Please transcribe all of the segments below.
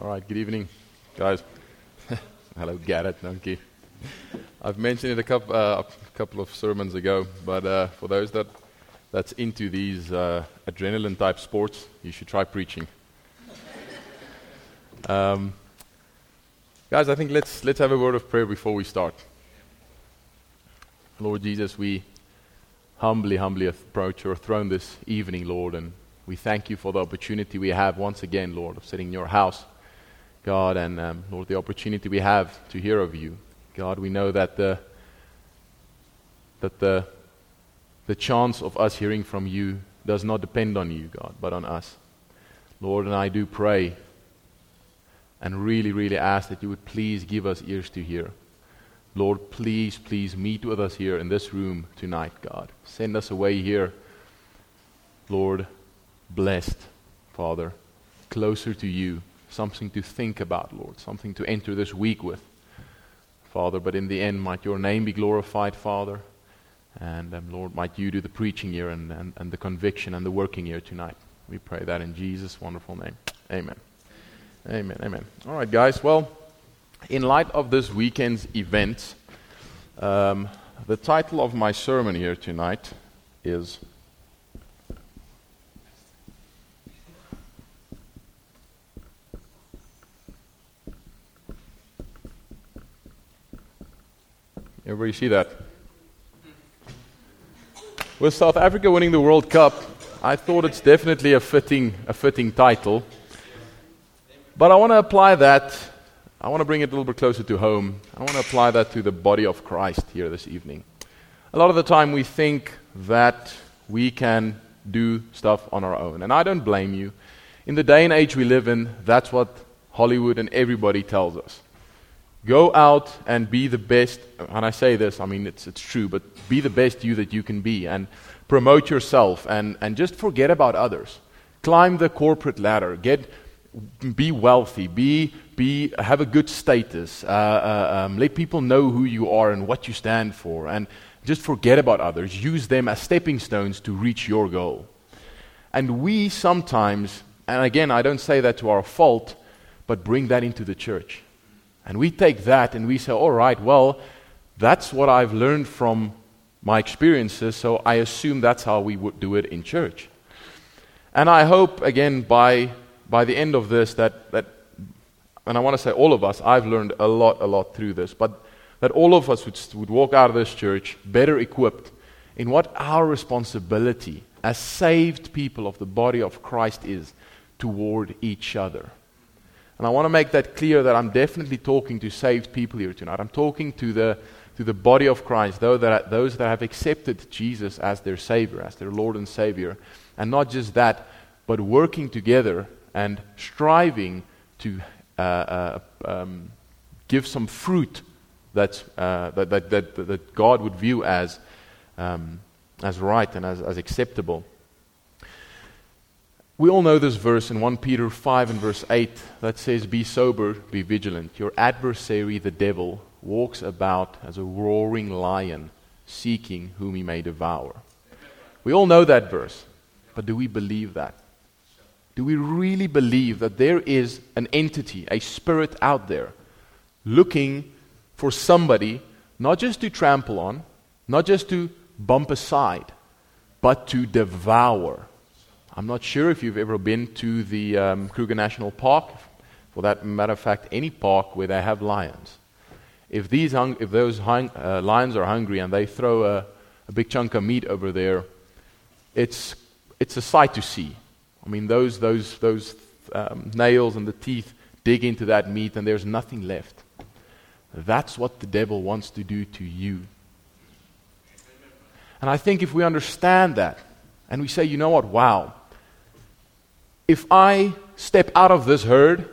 All right, good evening, guys. Hello, Garrett. Thank you. I've mentioned it a couple, uh, a couple of sermons ago, but uh, for those that that's into these uh, adrenaline type sports, you should try preaching. Um, guys, I think let's let's have a word of prayer before we start. Lord Jesus, we humbly, humbly approach your throne this evening, Lord, and we thank you for the opportunity we have once again, Lord, of sitting in your house. God, and um, Lord, the opportunity we have to hear of you. God, we know that the, that the, the chance of us hearing from you does not depend on you, God, but on us. Lord, and I do pray and really, really ask that you would please give us ears to hear. Lord, please, please meet with us here in this room tonight, God. Send us away here, Lord, blessed, Father, closer to you something to think about, Lord, something to enter this week with, Father. But in the end, might your name be glorified, Father. And um, Lord, might you do the preaching here and, and, and the conviction and the working here tonight. We pray that in Jesus' wonderful name. Amen. Amen. Amen. All right, guys. Well, in light of this weekend's events, um, the title of my sermon here tonight is Everybody see that? With South Africa winning the World Cup, I thought it's definitely a fitting, a fitting title. But I want to apply that, I want to bring it a little bit closer to home. I want to apply that to the body of Christ here this evening. A lot of the time we think that we can do stuff on our own. And I don't blame you. In the day and age we live in, that's what Hollywood and everybody tells us. Go out and be the best. And I say this, I mean, it's, it's true, but be the best you that you can be and promote yourself and, and just forget about others. Climb the corporate ladder. Get, be wealthy. Be, be, have a good status. Uh, uh, um, let people know who you are and what you stand for. And just forget about others. Use them as stepping stones to reach your goal. And we sometimes, and again, I don't say that to our fault, but bring that into the church. And we take that and we say, all right, well, that's what I've learned from my experiences, so I assume that's how we would do it in church. And I hope, again, by, by the end of this, that, that, and I want to say all of us, I've learned a lot, a lot through this, but that all of us would, would walk out of this church better equipped in what our responsibility as saved people of the body of Christ is toward each other. And I want to make that clear that I'm definitely talking to saved people here tonight. I'm talking to the, to the body of Christ, those that, those that have accepted Jesus as their Savior, as their Lord and Savior. And not just that, but working together and striving to uh, uh, um, give some fruit that's, uh, that, that, that, that, God would view as, um, as right and as, as acceptable. We all know this verse in 1 Peter 5 and verse 8 that says, Be sober, be vigilant. Your adversary, the devil, walks about as a roaring lion, seeking whom he may devour. We all know that verse, but do we believe that? Do we really believe that there is an entity, a spirit out there, looking for somebody not just to trample on, not just to bump aside, but to devour? I'm not sure if you've ever been to the um, Kruger National Park, for that matter of fact, any park where they have lions. If, these hung, if those hung, uh, lions are hungry and they throw a, a, big chunk of meat over there, it's, it's a sight to see. I mean, those, those, those um, nails and the teeth dig into that meat and there's nothing left. That's what the devil wants to do to you. And I think if we understand that and we say, you know what, wow, if I step out of this herd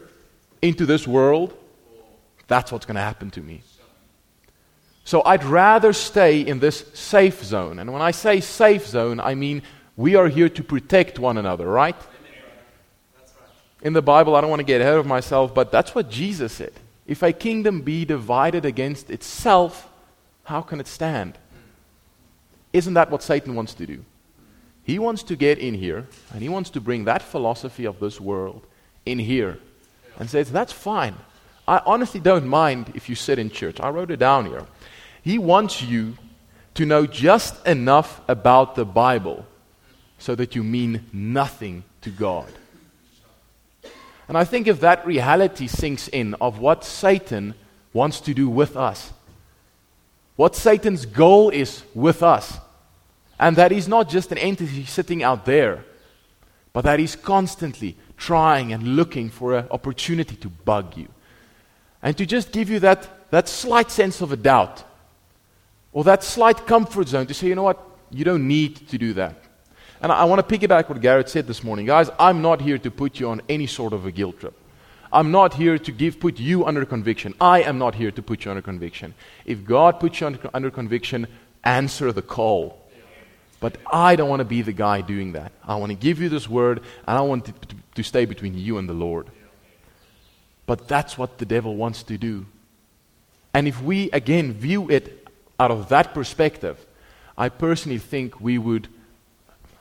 into this world, that's what's going to happen to me. So I'd rather stay in this safe zone. And when I say safe zone, I mean we are here to protect one another, right? In the Bible, I don't want to get ahead of myself, but that's what Jesus said. If a kingdom be divided against itself, how can it stand? Isn't that what Satan wants to do? He wants to get in here and he wants to bring that philosophy of this world in here and says, That's fine. I honestly don't mind if you sit in church. I wrote it down here. He wants you to know just enough about the Bible so that you mean nothing to God. And I think if that reality sinks in of what Satan wants to do with us, what Satan's goal is with us, and that he's not just an entity sitting out there, but that he's constantly trying and looking for an opportunity to bug you. And to just give you that, that slight sense of a doubt, or that slight comfort zone to say, you know what, you don't need to do that. And I, I want to piggyback what Garrett said this morning. Guys, I'm not here to put you on any sort of a guilt trip. I'm not here to give, put you under conviction. I am not here to put you under conviction. If God puts you under, under conviction, answer the call. But I don't want to be the guy doing that. I want to give you this word, and I want to, to stay between you and the Lord. But that's what the devil wants to do. And if we, again, view it out of that perspective, I personally think we would,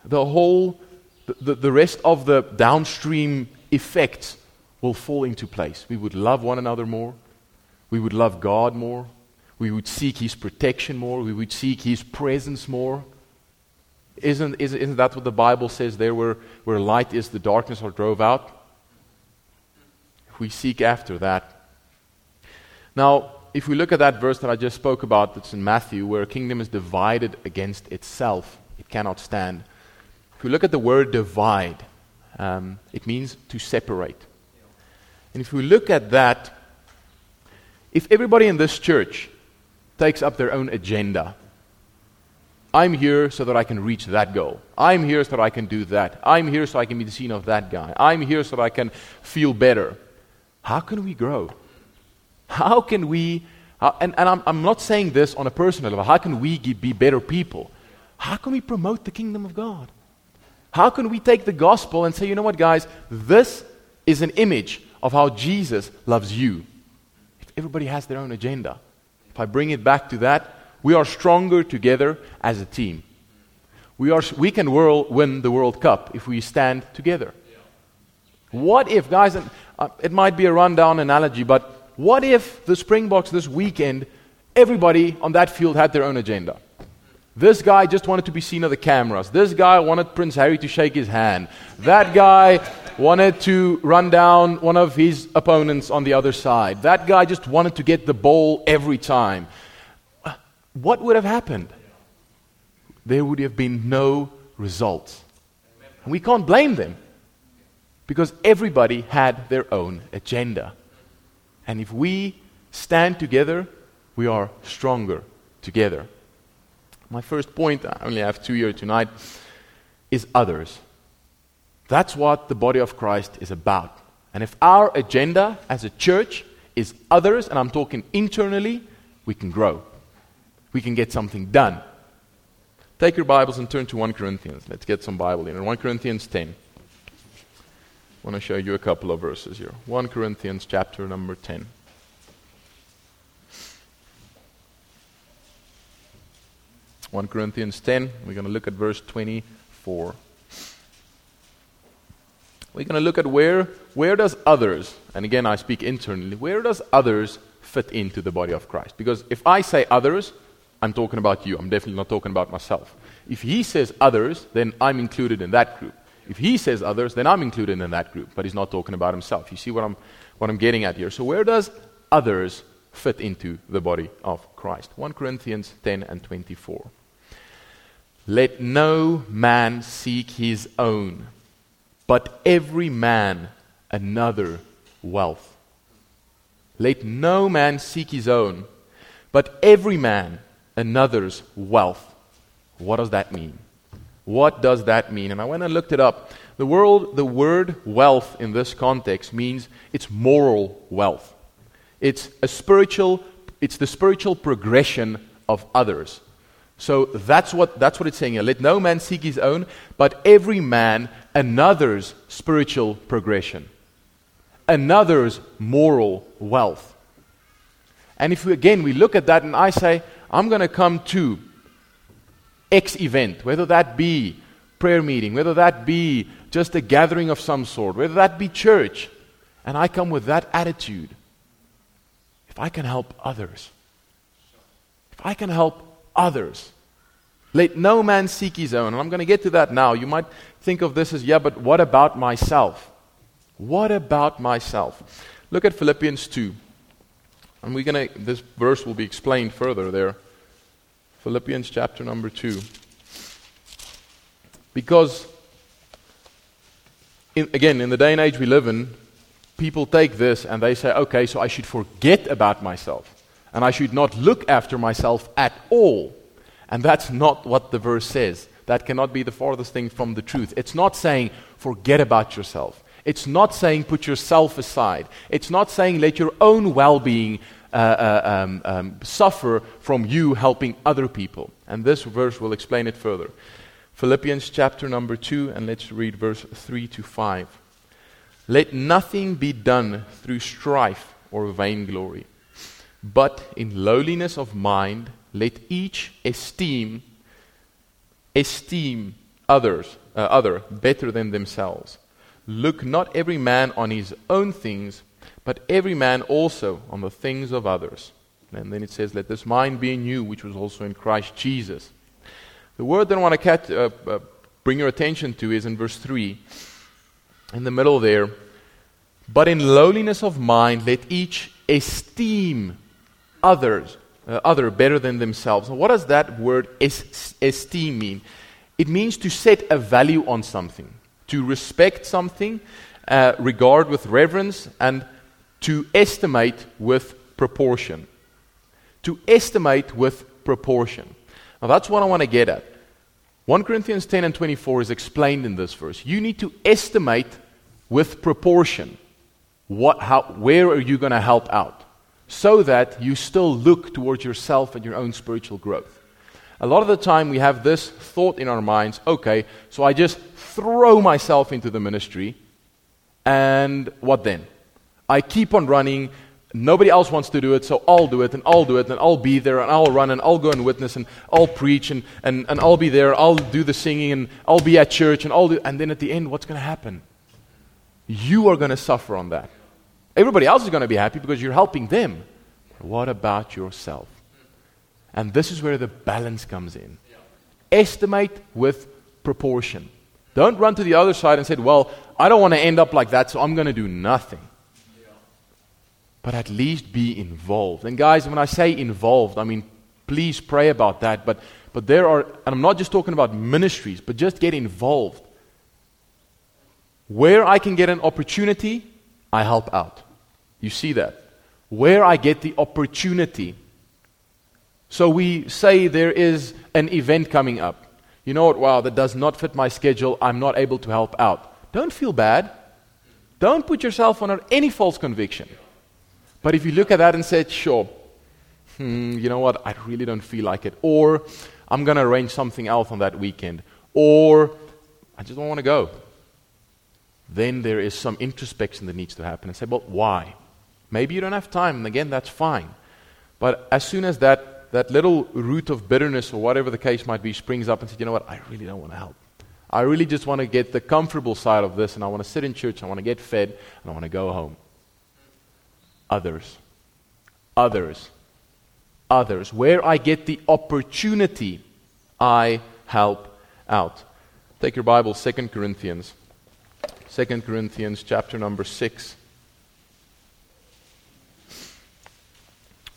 the whole, the, the rest of the downstream effects will fall into place. We would love one another more. We would love God more. We would seek His protection more. We would seek His presence more. Isn't, isn't, isn't that what the Bible says there where, where light is, the darkness are drove out? We seek after that. Now, if we look at that verse that I just spoke about, that's in Matthew, where a kingdom is divided against itself, it cannot stand. If we look at the word divide, um, it means to separate. And if we look at that, if everybody in this church takes up their own agenda, I'm here so that I can reach that goal. I'm here so that I can do that. I'm here so I can be the scene of that guy. I'm here so that I can feel better. How can we grow? How can we, how, and, and I'm, I'm not saying this on a personal level, how can we be better people? How can we promote the kingdom of God? How can we take the gospel and say, you know what, guys, this is an image of how Jesus loves you. If everybody has their own agenda, if I bring it back to that, we are stronger together as a team. We, are, we can world, win the World Cup if we stand together. What if, guys, uh, it might be a rundown analogy, but what if the Springboks this weekend, everybody on that field had their own agenda? This guy just wanted to be seen on the cameras. This guy wanted Prince Harry to shake his hand. That guy wanted to run down one of his opponents on the other side. That guy just wanted to get the ball every time. What would have happened? There would have been no results. And we can't blame them because everybody had their own agenda. And if we stand together, we are stronger together. My first point, I only have two here tonight, is others. That's what the body of Christ is about. And if our agenda as a church is others, and I'm talking internally, we can grow. We can get something done. Take your Bibles and turn to 1 Corinthians. Let's get some Bible in. 1 Corinthians 10. I want to show you a couple of verses here. 1 Corinthians chapter number 10. One Corinthians 10, we're going to look at verse 24. We're going to look at where, where does others, and again I speak internally, where does others fit into the body of Christ? Because if I say others, I'm talking about you. I'm definitely not talking about myself. If he says others, then I'm included in that group. If he says others, then I'm included in that group. But he's not talking about himself. You see what I'm, what I'm getting at here? So, where does others fit into the body of Christ? 1 Corinthians 10 and 24. Let no man seek his own but every man another wealth. Let no man seek his own, but every man another's wealth. What does that mean? What does that mean? And I went and looked it up. The, world, the word wealth in this context means it's moral wealth. It's a spiritual, it's the spiritual progression of others. So that's what, that's what it's saying here. Let no man seek his own, but every man another's spiritual progression, another's moral wealth. And if we, again we look at that and I say, I'm going to come to X event, whether that be prayer meeting, whether that be just a gathering of some sort, whether that be church, and I come with that attitude, if I can help others, if I can help others, let no man seek his own. And I'm going to get to that now. You might think of this as, yeah, but what about myself? What about myself? Look at Philippians 2. And we're to, this verse will be explained further there. Philippians chapter number 2. Because, in, again, in the day and age we live in, people take this and they say, okay, so I should forget about myself. And I should not look after myself at all. And that's not what the verse says. That cannot be the farthest thing from the truth. It's not saying, forget about yourself. It's not saying, put yourself aside. It's not saying, let your own well being uh, uh, um, um, suffer from you helping other people. And this verse will explain it further. Philippians chapter number 2, and let's read verse 3 to 5. Let nothing be done through strife or vainglory, but in lowliness of mind, let each esteem esteem others uh, other better than themselves. Look not every man on his own things, but every man also on the things of others. And then it says, Let this mind be in you, which was also in Christ Jesus. The word that I want to catch, uh, uh, bring your attention to is in verse 3, in the middle there. But in lowliness of mind, let each esteem others, uh, other better than themselves. what does that word es- esteem mean? It means to set a value on something, to respect something, uh, regard with reverence, and to estimate with proportion. To estimate with proportion. Now, that's what I want to get at. 1 Corinthians 10 and 24 is explained in this verse. You need to estimate with proportion. What, how, where are you going to help out? So that you still look towards yourself and your own spiritual growth. A lot of the time, we have this thought in our minds okay, so I just throw myself into the ministry, and what then? I keep on running Nobody else wants to do it, so I'll do it, and I'll do it, and I'll be there, and I'll run, and I'll go and witness, and I'll preach, and, and, and I'll be there, I'll do the singing, and I'll be at church, and I'll do, and then at the end, what's going to happen? You are going to suffer on that. Everybody else is going to be happy because you're helping them. What about yourself? And this is where the balance comes in. Estimate with proportion. Don't run to the other side and say, Well, I don't want to end up like that, so I'm going to do nothing but at least be involved. And guys, when I say involved, I mean, please pray about that. But, but there are, and I'm not just talking about ministries, but just get involved. Where I can get an opportunity, I help out. You see that? Where I get the opportunity. So we say there is an event coming up. You know what? Wow, that does not fit my schedule. I'm not able to help out. Don't feel bad. Don't put yourself under any false conviction. But if you look at that and say, sure, hmm, you know what, I really don't feel like it. Or I'm going to arrange something else on that weekend. Or I just don't want to go. Then there is some introspection that needs to happen and say, well, why? Maybe you don't have time, and again, that's fine. But as soon as that, that little root of bitterness or whatever the case might be springs up and says, you know what, I really don't want to help. I really just want to get the comfortable side of this, and I want to sit in church, I want to get fed, and I want to go home others. Others. Others. Where I get the opportunity, I help out. Take your Bible, 2 Corinthians. 2 Corinthians chapter number 6.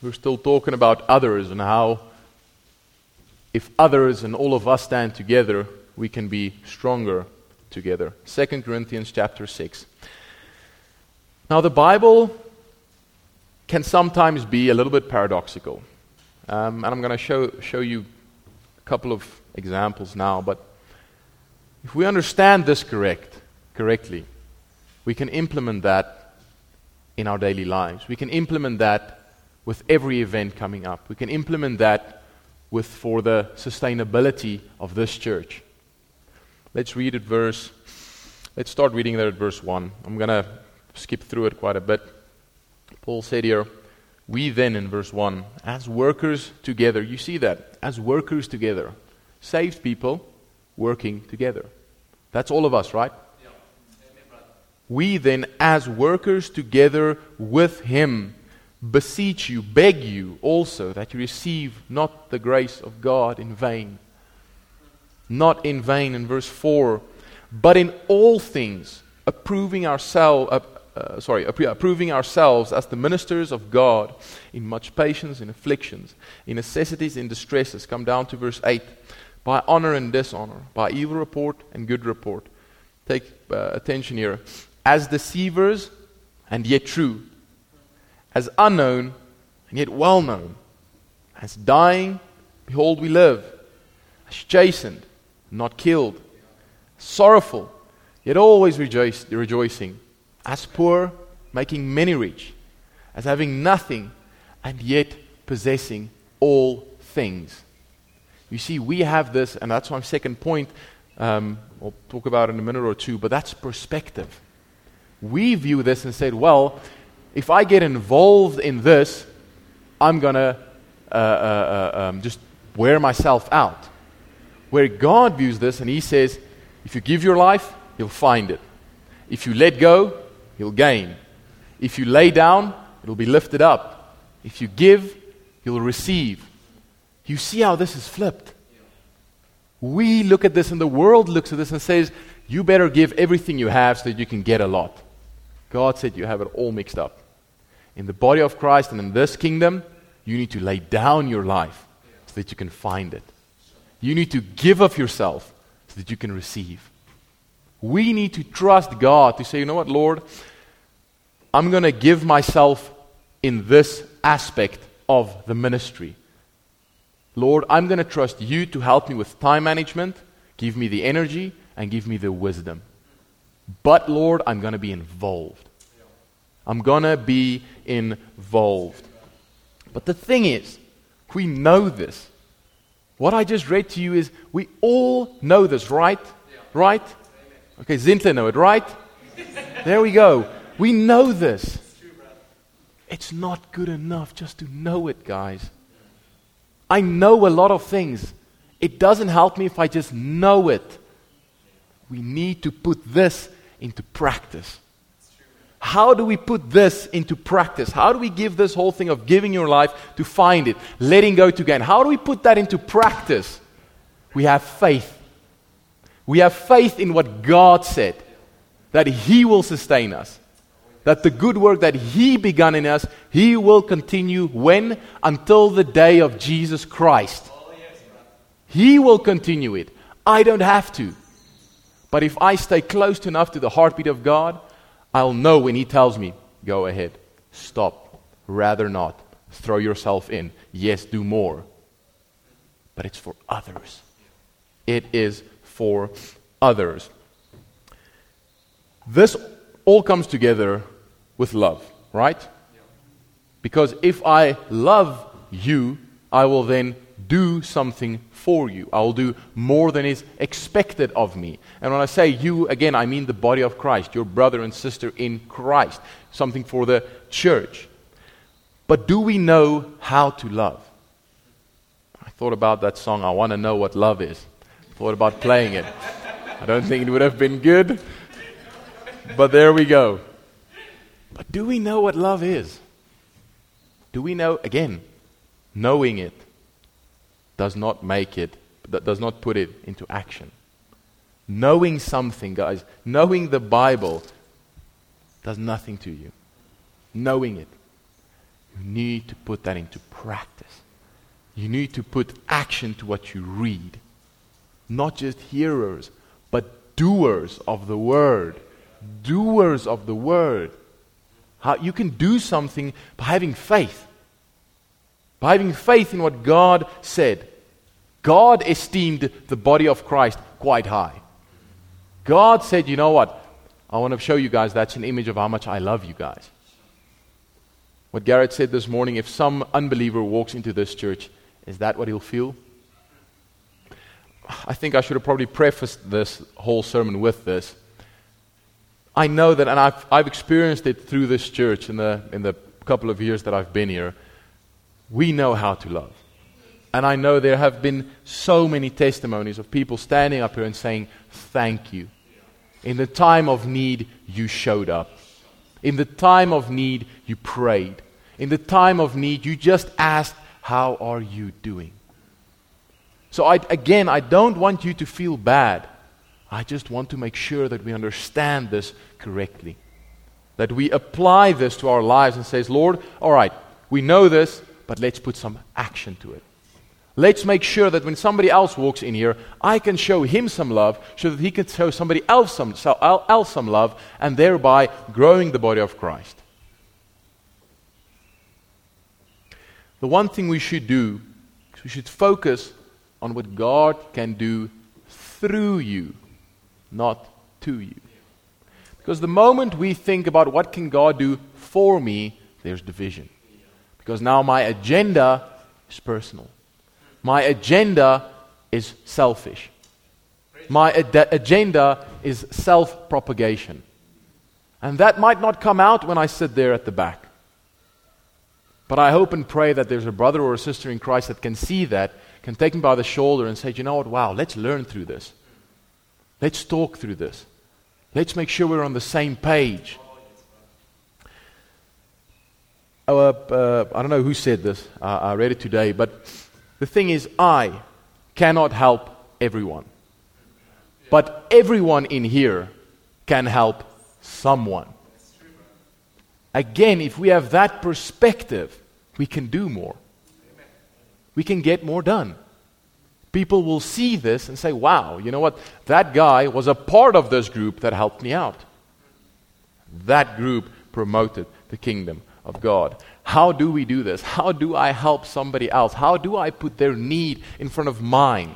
We're still talking about others and how if others and all of us stand together, we can be stronger together. 2 Corinthians chapter 6. Now, the Bible can sometimes be a little bit paradoxical. Um, and I'm going to show, show you a couple of examples now. But if we understand this correct, correctly, we can implement that in our daily lives. We can implement that with every event coming up. We can implement that with for the sustainability of this church. Let's read it verse. Let's start reading there at verse 1. I'm going to skip through it quite a bit. Paul said here, we then, in verse 1, as workers together, you see that, as workers together, saved people working together. That's all of us, right? We then, as workers together with him, beseech you, beg you also that you receive not the grace of God in vain. Not in vain, in verse 4, but in all things, approving ourselves. Uh, uh, sorry, approving ourselves as the ministers of God in much patience, in afflictions, in necessities, in distresses. Come down to verse 8. By honor and dishonor, by evil report and good report. Take uh, attention here. As deceivers and yet true, as unknown and yet well known, as dying, behold, we live, as chastened, not killed, sorrowful, yet always rejoice, rejoicing as poor, making many rich, as having nothing, and yet possessing all things. You see, we have this, and that's my second point. Um, I'll talk about in a minute or two, but that's perspective. We view this and said, well, if I get involved in this, I'm going to uh, uh, uh, um, just wear myself out. Where God views this, and He says, if you give your life, you'll find it. If you let go, you'll gain. If you lay down, it'll be lifted up. If you give, you'll receive. You see how this is flipped. We look at this, and the world looks at this and says, You better give everything you have so that you can get a lot. God said, You have it all mixed up. In the body of Christ and in this kingdom, you need to lay down your life so that you can find it. You need to give of yourself so that you can receive. We need to trust God to say, you know what, Lord, I'm going to give myself in this aspect of the ministry. Lord, I'm going to trust you to help me with time management, give me the energy, and give me the wisdom. But, Lord, I'm going to be involved. I'm going to be involved. But the thing is, we know this. What I just read to you is we all know this, right? Right? Okay, Zintle know it, right? There we go. We know this. It's not good enough just to know it, guys. I know a lot of things. It doesn't help me if I just know it. We need to put this into practice. How do we put this into practice? How do we give this whole thing of giving your life to find it, letting go to gain? How do we put that into practice? We have faith. We have faith in what God said, that He will sustain us. That the good work that He begun in us, He will continue when? Until the day of Jesus Christ. He will continue it. I don't have to. But if I stay close enough to the heartbeat of God, I'll know when He tells me, go ahead, stop, rather not, throw yourself in. Yes, do more. But it's for others. It is for others. This all comes together with love, right? Because if I love you, I will then do something for you. I will do more than is expected of me. And when I say you, again, I mean the body of Christ, your brother and sister in Christ, something for the church. But do we know how to love? I thought about that song, I Want to Know What Love Is. Thought about playing it. I don't think it would have been good, but there we go. But do we know what love is? Do we know, again, knowing it does not make it, that does not put it into action. Knowing something, guys, knowing the Bible does nothing to you. Knowing it. You need to put that into practice. You need to put action to what you read. Not just hearers, but doers of the word. Doers of the word. How you can do something by having faith. By having faith in what God said. God esteemed the body of Christ quite high. God said, you know what? I want to show you guys that's an image of how much I love you guys. What Garrett said this morning if some unbeliever walks into this church, is that what he'll feel? I think I should have probably prefaced this whole sermon with this. I know that, and I've, I've experienced it through this church in the, in the couple of years that I've been here. We know how to love. And I know there have been so many testimonies of people standing up here and saying, Thank you. In the time of need, you showed up. In the time of need, you prayed. In the time of need, you just asked, How are you doing? So, I, again, I don't want you to feel bad. I just want to make sure that we understand this correctly. That we apply this to our lives and says, Lord, all right, we know this, but let's put some action to it. Let's make sure that when somebody else walks in here, I can show him some love so that he can show somebody else some, else some love and thereby growing the body of Christ. The one thing we should do is we should focus on what God can do through you, not to you. Because the moment we think about what can God do for me, there's division. Because now my agenda is personal. My agenda is selfish. My ad- agenda is self propagation. And that might not come out when I sit there at the back. But I hope and pray that there's a brother or a sister in Christ that can see that, can take me by the shoulder and say, you know what, wow, let's learn through this. Let's talk through this. Let's make sure we're on the same page. Oh, uh, uh, I don't know who said this. Uh, I read it today, but the thing is, I cannot help everyone. But everyone in here can help someone. Again, if we have that perspective, we can do more. We can get more done. People will see this and say, wow, you know what? That guy was a part of this group that helped me out. That group promoted the kingdom of God. How do we do this? How do I help somebody else? How do I put their need in front of mine?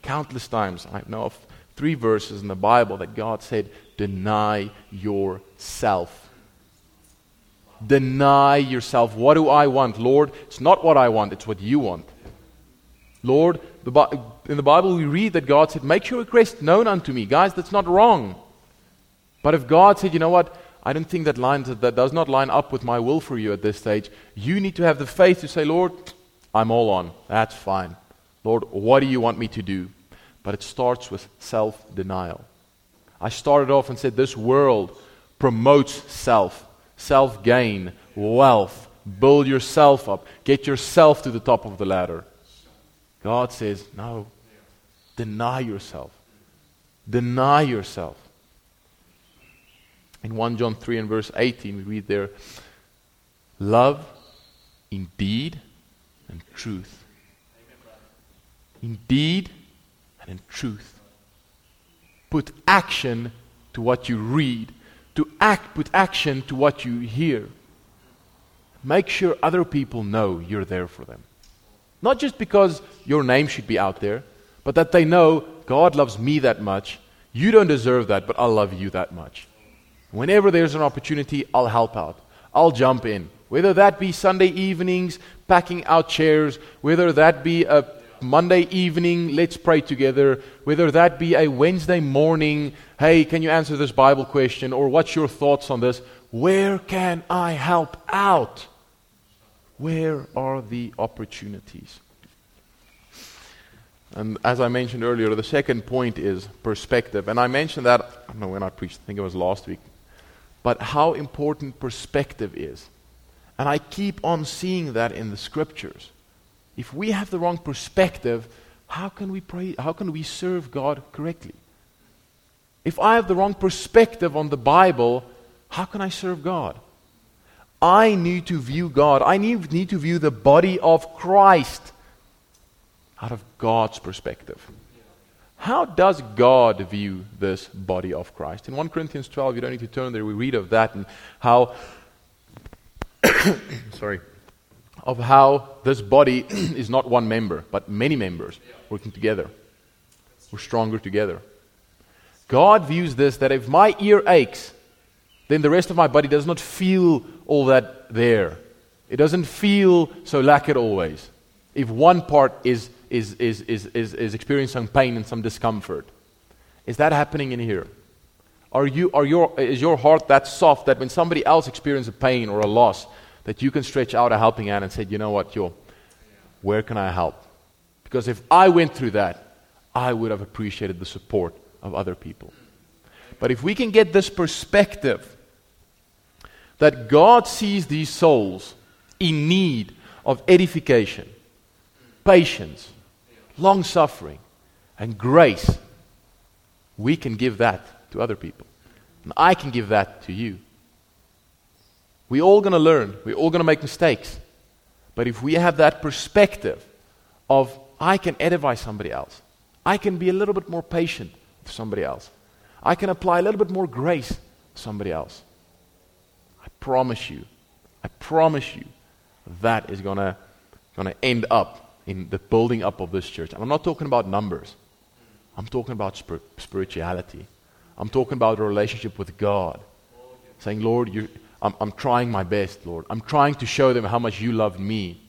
Countless times I know of three verses in the Bible that God said, Deny yourself. Deny yourself. What do I want? Lord, it's not what I want, it's what you want. Lord, the, in the Bible we read that God said, Make your request known unto me. Guys, that's not wrong. But if God said, You know what? I don't think that lines that does not line up with my will for you at this stage. You need to have the faith to say, Lord, I'm all on. That's fine. Lord, what do you want me to do? But it starts with self denial. I started off and said this world promotes self, self gain, wealth. Build yourself up, get yourself to the top of the ladder. God says, no, deny yourself. Deny yourself. In 1 John 3 and verse 18, we read there, Love in deed and truth. In deed and in truth. Put action to what you read. To act, put action to what you hear. Make sure other people know you're there for them. Not just because your name should be out there, but that they know God loves me that much. You don't deserve that, but I love you that much. Whenever there's an opportunity, I'll help out. I'll jump in. Whether that be Sunday evenings, packing out chairs, whether that be a Monday evening, let's pray together, whether that be a Wednesday morning, hey, can you answer this Bible question, or what's your thoughts on this? Where can I help out? Where are the opportunities? And as I mentioned earlier, the second point is perspective. And I mentioned that, I don't know when I preached, I think it was last week but how important perspective is. And I keep on seeing that in the scriptures. If we have the wrong perspective, how can we pray? How can we serve God correctly? If I have the wrong perspective on the Bible, how can I serve God? I need to view God. I need, need to view the body of Christ out of God's perspective. How does God view this body of Christ? In 1 Corinthians 12, you don't need to turn there, we read of that and how, sorry, of how this body is not one member, but many members working together. We're stronger together. God views this that if my ear aches, then the rest of my body does not feel all that there. It doesn't feel so lacquered always. If one part is is, is, is, is, is experiencing pain and some discomfort. Is that happening in here? Are you, are your, is your heart that soft that when somebody else experiences a pain or a loss, that you can stretch out a helping hand and say, you know what, yo, where can I help? Because if I went through that, I would have appreciated the support of other people. But if we can get this perspective that God sees these souls in need of edification, patience, long suffering, and grace, we can give that to other people. And I can give that to you. We're all going to learn, we're all going to make mistakes. But if we have that perspective of, I can edify somebody else, I can be a little bit more patient with somebody else, I can apply a little bit more grace to somebody else. I promise you, I promise you, that is going to end up in the building up of this church. And I'm not talking about numbers. I'm talking about spir- spirituality. I'm talking about a relationship with God. Saying, Lord, I'm, I'm trying my best, Lord. I'm trying to show them how much you love me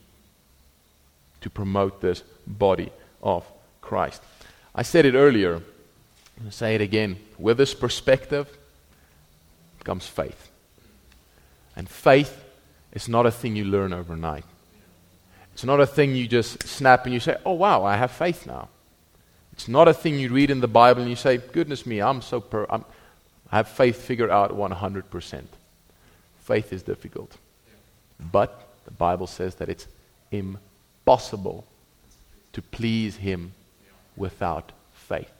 to promote this body of Christ. I said it earlier. To say it again. With this perspective comes faith. And faith is not a thing you learn overnight. It's not a thing you just snap and you say, oh, wow, I have faith now. It's not a thing you read in the Bible and you say, goodness me, I'm so per- I'm, I have faith figured out 100%. Faith is difficult. But the Bible says that it's impossible to please Him without faith.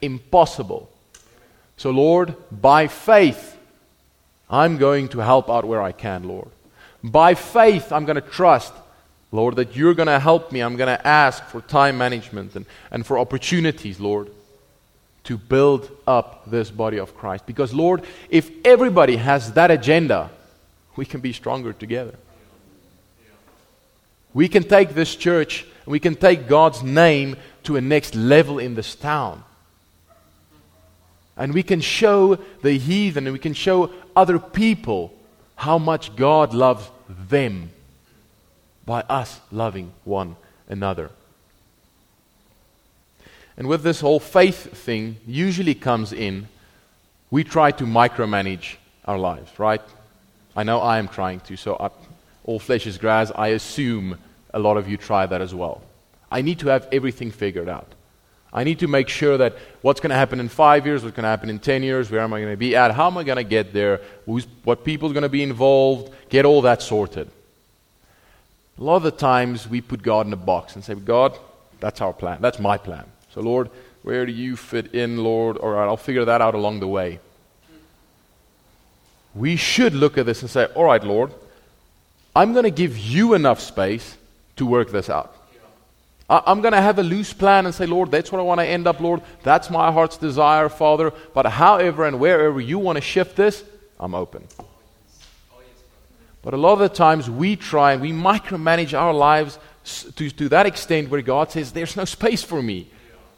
Impossible. So, Lord, by faith, I'm going to help out where I can, Lord. By faith, I'm going to trust Lord, that you're going to help me. I'm going to ask for time management and, and for opportunities, Lord, to build up this body of Christ. Because, Lord, if everybody has that agenda, we can be stronger together. We can take this church and we can take God's name to a next level in this town. And we can show the heathen and we can show other people how much God loves them by us loving one another. And with this whole faith thing, usually comes in, we try to micromanage our lives, right? I know I am trying to, so I, all flesh is grass. I assume a lot of you try that as well. I need to have everything figured out. I need to make sure that what's going to happen in five years, what's going to happen in ten years, where am I going to be at, how am I going to get there, Who's, what people are going to be involved, get all that sorted. A lot of the times we put God in a box and say, God, that's our plan. That's my plan. So, Lord, where do you fit in, Lord? All right, I'll figure that out along the way. We should look at this and say, All right, Lord, I'm going to give you enough space to work this out. I'm going to have a loose plan and say, Lord, that's what I want to end up, Lord. That's my heart's desire, Father. But however and wherever you want to shift this, I'm open. But a lot of the times we try and we micromanage our lives to, to that extent where God says, There's no space for me.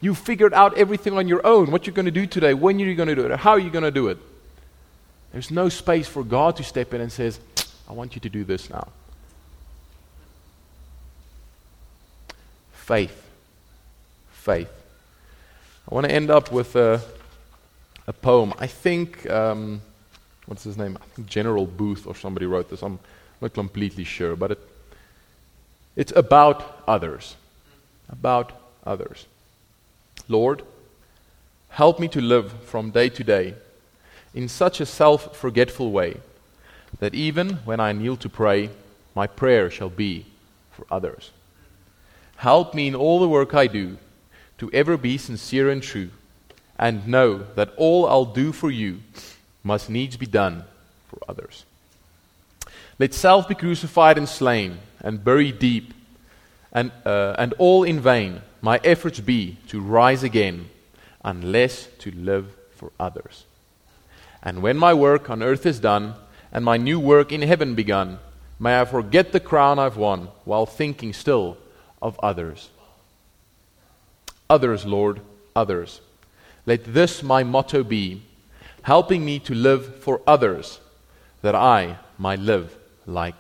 You figured out everything on your own. What you're going to do today, when are you're going to do it, how are you going to do it. There's no space for God to step in and says, I want you to do this now. Faith. Faith. I want to end up with a, a poem. I think um, what's his name? I think General Booth or somebody wrote this. I'm not completely sure, but it, it's about others. About others. Lord, help me to live from day to day in such a self forgetful way that even when I kneel to pray, my prayer shall be for others. Help me in all the work I do to ever be sincere and true, and know that all I'll do for you must needs be done for others. Let self be crucified and slain, and buried deep, and, uh, and all in vain my efforts be to rise again, unless to live for others. And when my work on earth is done, and my new work in heaven begun, may I forget the crown I've won, while thinking still of others. Others, Lord, others. Let this my motto be helping me to live for others, that I might live like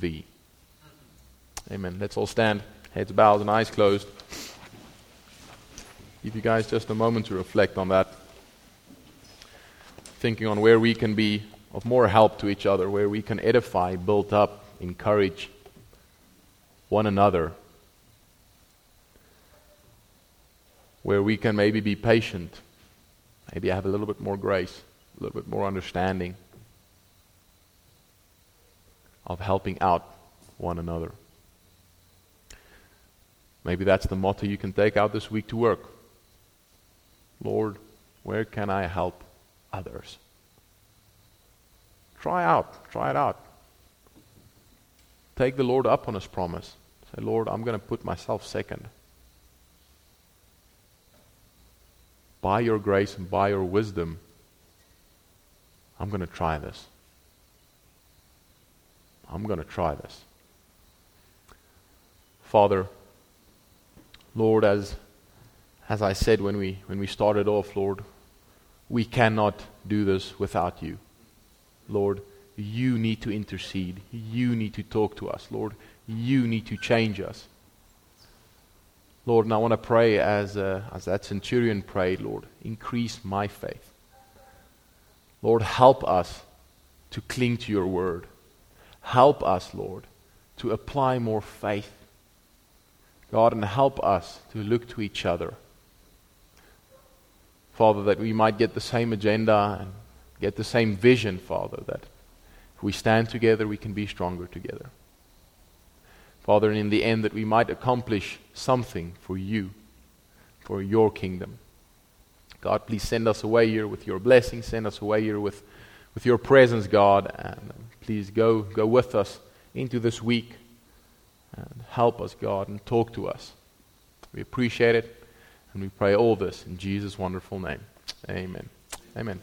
thee. Amen. Let's all stand, heads bowed and eyes closed. Give you guys just a moment to reflect on that. Thinking on where we can be of more help to each other, where we can edify, build up, encourage one another, where we can maybe be patient Maybe have a little bit more grace, a little bit more understanding of helping out one another. Maybe that's the motto you can take out this week to work. Lord, where can I help others? Try out, try it out. Take the Lord up on his promise. Say, Lord, I'm going to put myself second. By your grace and by your wisdom, I'm going to try this. I'm going to try this. Father, Lord, as, as I said when we, when we started off, Lord, we cannot do this without you. Lord, you need to intercede. You need to talk to us. Lord, you need to change us. Lord, and I want to pray as, uh, as that centurion prayed, Lord, increase my faith. Lord, help us to cling to your word. Help us, Lord, to apply more faith. God, and help us to look to each other. Father, that we might get the same agenda and get the same vision, Father, that if we stand together, we can be stronger together. Father, and in the end, that we might accomplish something for you, for your kingdom. God, please send us away here with your blessing. Send us away here with, with your presence, God. And um, please go, go with us into this week and help us, God, and talk to us. We appreciate it and we pray all this in Jesus' wonderful name. Amen. Amen.